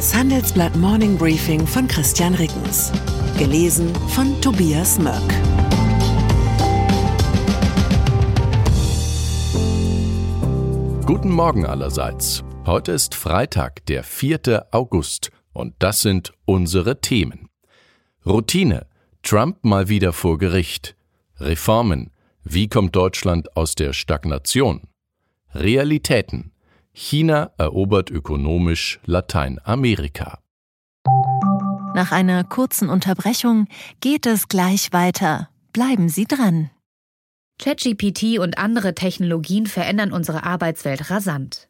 Das Handelsblatt Morning Briefing von Christian Rickens. Gelesen von Tobias Mörk. Guten Morgen allerseits. Heute ist Freitag, der 4. August, und das sind unsere Themen. Routine. Trump mal wieder vor Gericht. Reformen. Wie kommt Deutschland aus der Stagnation? Realitäten. China erobert ökonomisch Lateinamerika. Nach einer kurzen Unterbrechung geht es gleich weiter. Bleiben Sie dran. ChatGPT und andere Technologien verändern unsere Arbeitswelt rasant.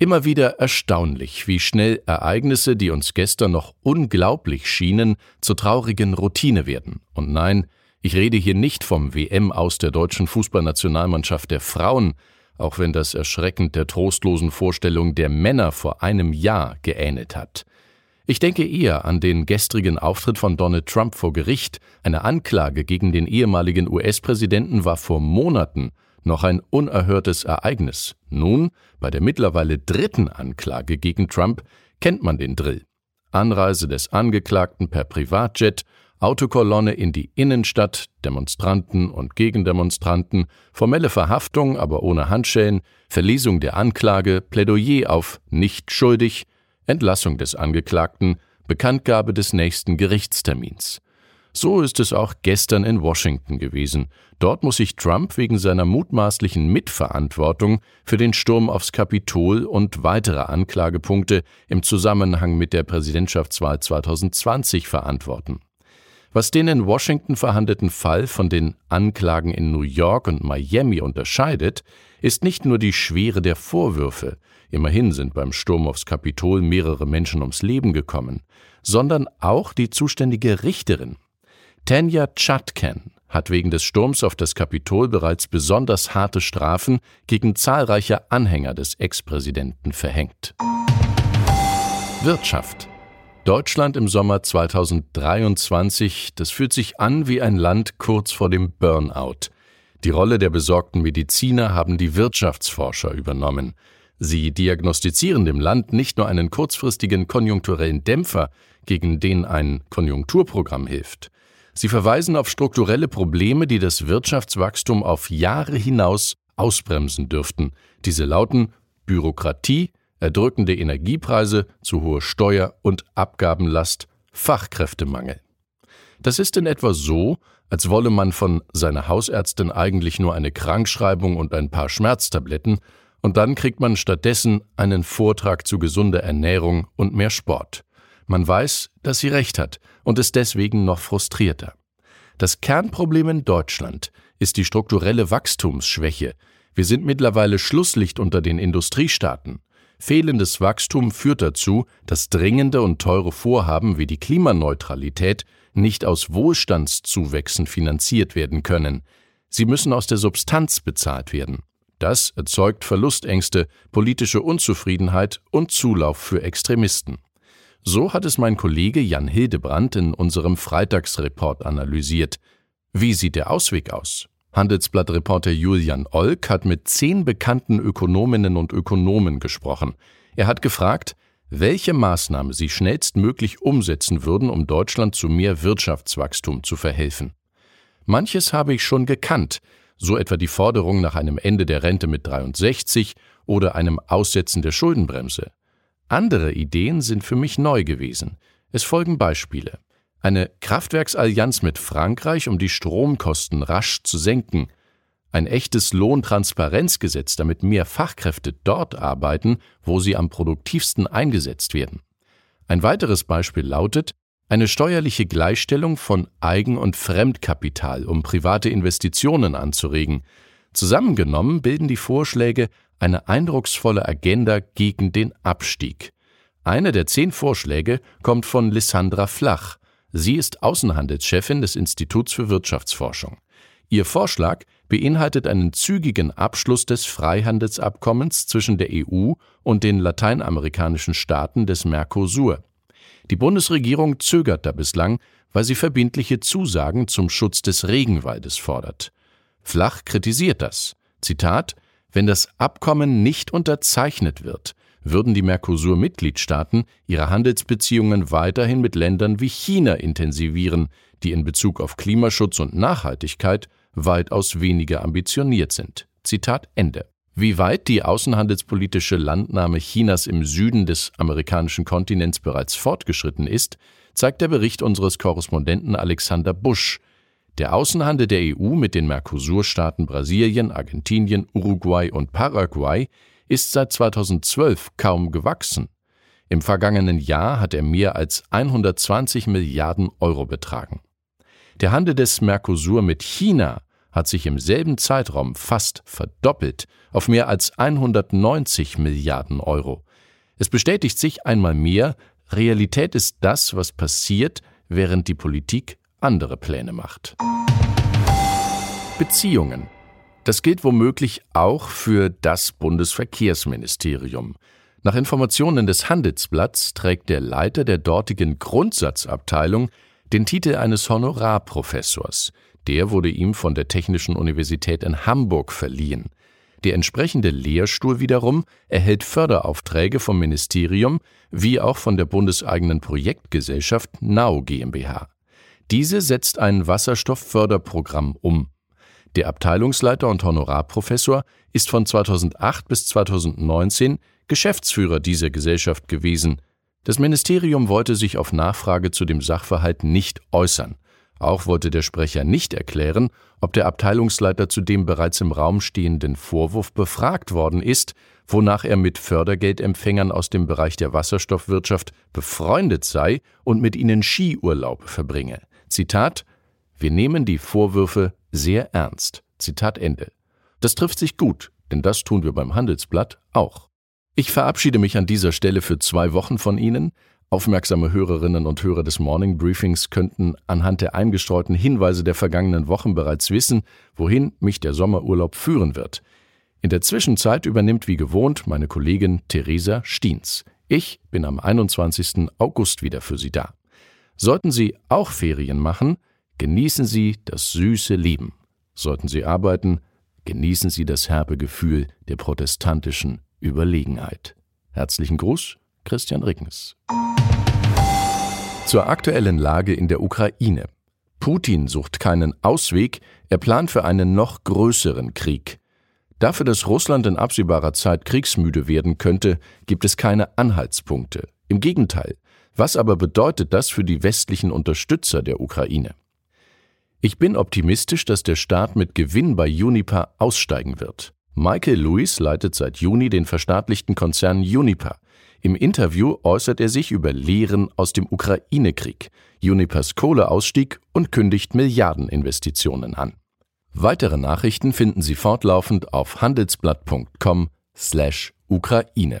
Immer wieder erstaunlich, wie schnell Ereignisse, die uns gestern noch unglaublich schienen, zur traurigen Routine werden. Und nein, ich rede hier nicht vom WM aus der deutschen Fußballnationalmannschaft der Frauen, auch wenn das erschreckend der trostlosen Vorstellung der Männer vor einem Jahr geähnelt hat. Ich denke eher an den gestrigen Auftritt von Donald Trump vor Gericht. Eine Anklage gegen den ehemaligen US-Präsidenten war vor Monaten noch ein unerhörtes Ereignis. Nun, bei der mittlerweile dritten Anklage gegen Trump, kennt man den Drill. Anreise des Angeklagten per Privatjet, Autokolonne in die Innenstadt, Demonstranten und Gegendemonstranten, formelle Verhaftung, aber ohne Handschellen, Verlesung der Anklage, Plädoyer auf nicht schuldig, Entlassung des Angeklagten, Bekanntgabe des nächsten Gerichtstermins. So ist es auch gestern in Washington gewesen. Dort muss sich Trump wegen seiner mutmaßlichen Mitverantwortung für den Sturm aufs Kapitol und weitere Anklagepunkte im Zusammenhang mit der Präsidentschaftswahl 2020 verantworten. Was den in Washington verhandelten Fall von den Anklagen in New York und Miami unterscheidet, ist nicht nur die Schwere der Vorwürfe, immerhin sind beim Sturm aufs Kapitol mehrere Menschen ums Leben gekommen, sondern auch die zuständige Richterin, Tanya Chutkan hat wegen des Sturms auf das Kapitol bereits besonders harte Strafen gegen zahlreiche Anhänger des Ex-Präsidenten verhängt. Wirtschaft Deutschland im Sommer 2023, das fühlt sich an wie ein Land kurz vor dem Burnout. Die Rolle der besorgten Mediziner haben die Wirtschaftsforscher übernommen. Sie diagnostizieren dem Land nicht nur einen kurzfristigen konjunkturellen Dämpfer, gegen den ein Konjunkturprogramm hilft. Sie verweisen auf strukturelle Probleme, die das Wirtschaftswachstum auf Jahre hinaus ausbremsen dürften. Diese lauten Bürokratie, erdrückende Energiepreise, zu hohe Steuer- und Abgabenlast, Fachkräftemangel. Das ist in etwa so, als wolle man von seiner Hausärztin eigentlich nur eine Krankschreibung und ein paar Schmerztabletten, und dann kriegt man stattdessen einen Vortrag zu gesunder Ernährung und mehr Sport. Man weiß, dass sie recht hat und ist deswegen noch frustrierter. Das Kernproblem in Deutschland ist die strukturelle Wachstumsschwäche. Wir sind mittlerweile Schlusslicht unter den Industriestaaten. Fehlendes Wachstum führt dazu, dass dringende und teure Vorhaben wie die Klimaneutralität nicht aus Wohlstandszuwächsen finanziert werden können. Sie müssen aus der Substanz bezahlt werden. Das erzeugt Verlustängste, politische Unzufriedenheit und Zulauf für Extremisten. So hat es mein Kollege Jan Hildebrandt in unserem Freitagsreport analysiert. Wie sieht der Ausweg aus? Handelsblattreporter Julian Olk hat mit zehn bekannten Ökonominnen und Ökonomen gesprochen. Er hat gefragt, welche Maßnahme sie schnellstmöglich umsetzen würden, um Deutschland zu mehr Wirtschaftswachstum zu verhelfen. Manches habe ich schon gekannt, so etwa die Forderung nach einem Ende der Rente mit 63 oder einem Aussetzen der Schuldenbremse. Andere Ideen sind für mich neu gewesen. Es folgen Beispiele. Eine Kraftwerksallianz mit Frankreich, um die Stromkosten rasch zu senken. Ein echtes Lohntransparenzgesetz, damit mehr Fachkräfte dort arbeiten, wo sie am produktivsten eingesetzt werden. Ein weiteres Beispiel lautet eine steuerliche Gleichstellung von Eigen- und Fremdkapital, um private Investitionen anzuregen. Zusammengenommen bilden die Vorschläge eine eindrucksvolle Agenda gegen den Abstieg. Einer der zehn Vorschläge kommt von Lissandra Flach. Sie ist Außenhandelschefin des Instituts für Wirtschaftsforschung. Ihr Vorschlag beinhaltet einen zügigen Abschluss des Freihandelsabkommens zwischen der EU und den lateinamerikanischen Staaten des Mercosur. Die Bundesregierung zögert da bislang, weil sie verbindliche Zusagen zum Schutz des Regenwaldes fordert. Flach kritisiert das. Zitat Wenn das Abkommen nicht unterzeichnet wird, würden die Mercosur-Mitgliedstaaten ihre Handelsbeziehungen weiterhin mit Ländern wie China intensivieren, die in Bezug auf Klimaschutz und Nachhaltigkeit weitaus weniger ambitioniert sind. Zitat Ende. Wie weit die außenhandelspolitische Landnahme Chinas im Süden des amerikanischen Kontinents bereits fortgeschritten ist, zeigt der Bericht unseres Korrespondenten Alexander Busch. Der Außenhandel der EU mit den Mercosur-Staaten Brasilien, Argentinien, Uruguay und Paraguay ist seit 2012 kaum gewachsen. Im vergangenen Jahr hat er mehr als 120 Milliarden Euro betragen. Der Handel des Mercosur mit China hat sich im selben Zeitraum fast verdoppelt auf mehr als 190 Milliarden Euro. Es bestätigt sich einmal mehr, Realität ist das, was passiert, während die Politik andere Pläne macht. Beziehungen. Das gilt womöglich auch für das Bundesverkehrsministerium. Nach Informationen des Handelsblatts trägt der Leiter der dortigen Grundsatzabteilung den Titel eines Honorarprofessors. Der wurde ihm von der Technischen Universität in Hamburg verliehen. Der entsprechende Lehrstuhl wiederum erhält Förderaufträge vom Ministerium wie auch von der bundeseigenen Projektgesellschaft Nau GmbH. Diese setzt ein Wasserstoffförderprogramm um. Der Abteilungsleiter und Honorarprofessor ist von 2008 bis 2019 Geschäftsführer dieser Gesellschaft gewesen. Das Ministerium wollte sich auf Nachfrage zu dem Sachverhalt nicht äußern. Auch wollte der Sprecher nicht erklären, ob der Abteilungsleiter zu dem bereits im Raum stehenden Vorwurf befragt worden ist, wonach er mit Fördergeldempfängern aus dem Bereich der Wasserstoffwirtschaft befreundet sei und mit ihnen Skiurlaube verbringe. Zitat Wir nehmen die Vorwürfe sehr ernst. Zitat Ende. Das trifft sich gut, denn das tun wir beim Handelsblatt auch. Ich verabschiede mich an dieser Stelle für zwei Wochen von Ihnen. Aufmerksame Hörerinnen und Hörer des Morning Briefings könnten anhand der eingestreuten Hinweise der vergangenen Wochen bereits wissen, wohin mich der Sommerurlaub führen wird. In der Zwischenzeit übernimmt wie gewohnt meine Kollegin Theresa Stiens. Ich bin am 21. August wieder für Sie da. Sollten Sie auch Ferien machen, genießen Sie das süße Leben. Sollten Sie arbeiten, genießen Sie das herbe Gefühl der protestantischen Überlegenheit. Herzlichen Gruß, Christian Rickens. Zur aktuellen Lage in der Ukraine. Putin sucht keinen Ausweg, er plant für einen noch größeren Krieg. Dafür, dass Russland in absehbarer Zeit kriegsmüde werden könnte, gibt es keine Anhaltspunkte. Im Gegenteil. Was aber bedeutet das für die westlichen Unterstützer der Ukraine? Ich bin optimistisch, dass der Staat mit Gewinn bei Uniper aussteigen wird. Michael Lewis leitet seit Juni den verstaatlichten Konzern Uniper. Im Interview äußert er sich über Lehren aus dem Ukraine-Krieg, Unipers Kohleausstieg und kündigt Milliardeninvestitionen an. Weitere Nachrichten finden Sie fortlaufend auf handelsblatt.com/Ukraine.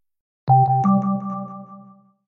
you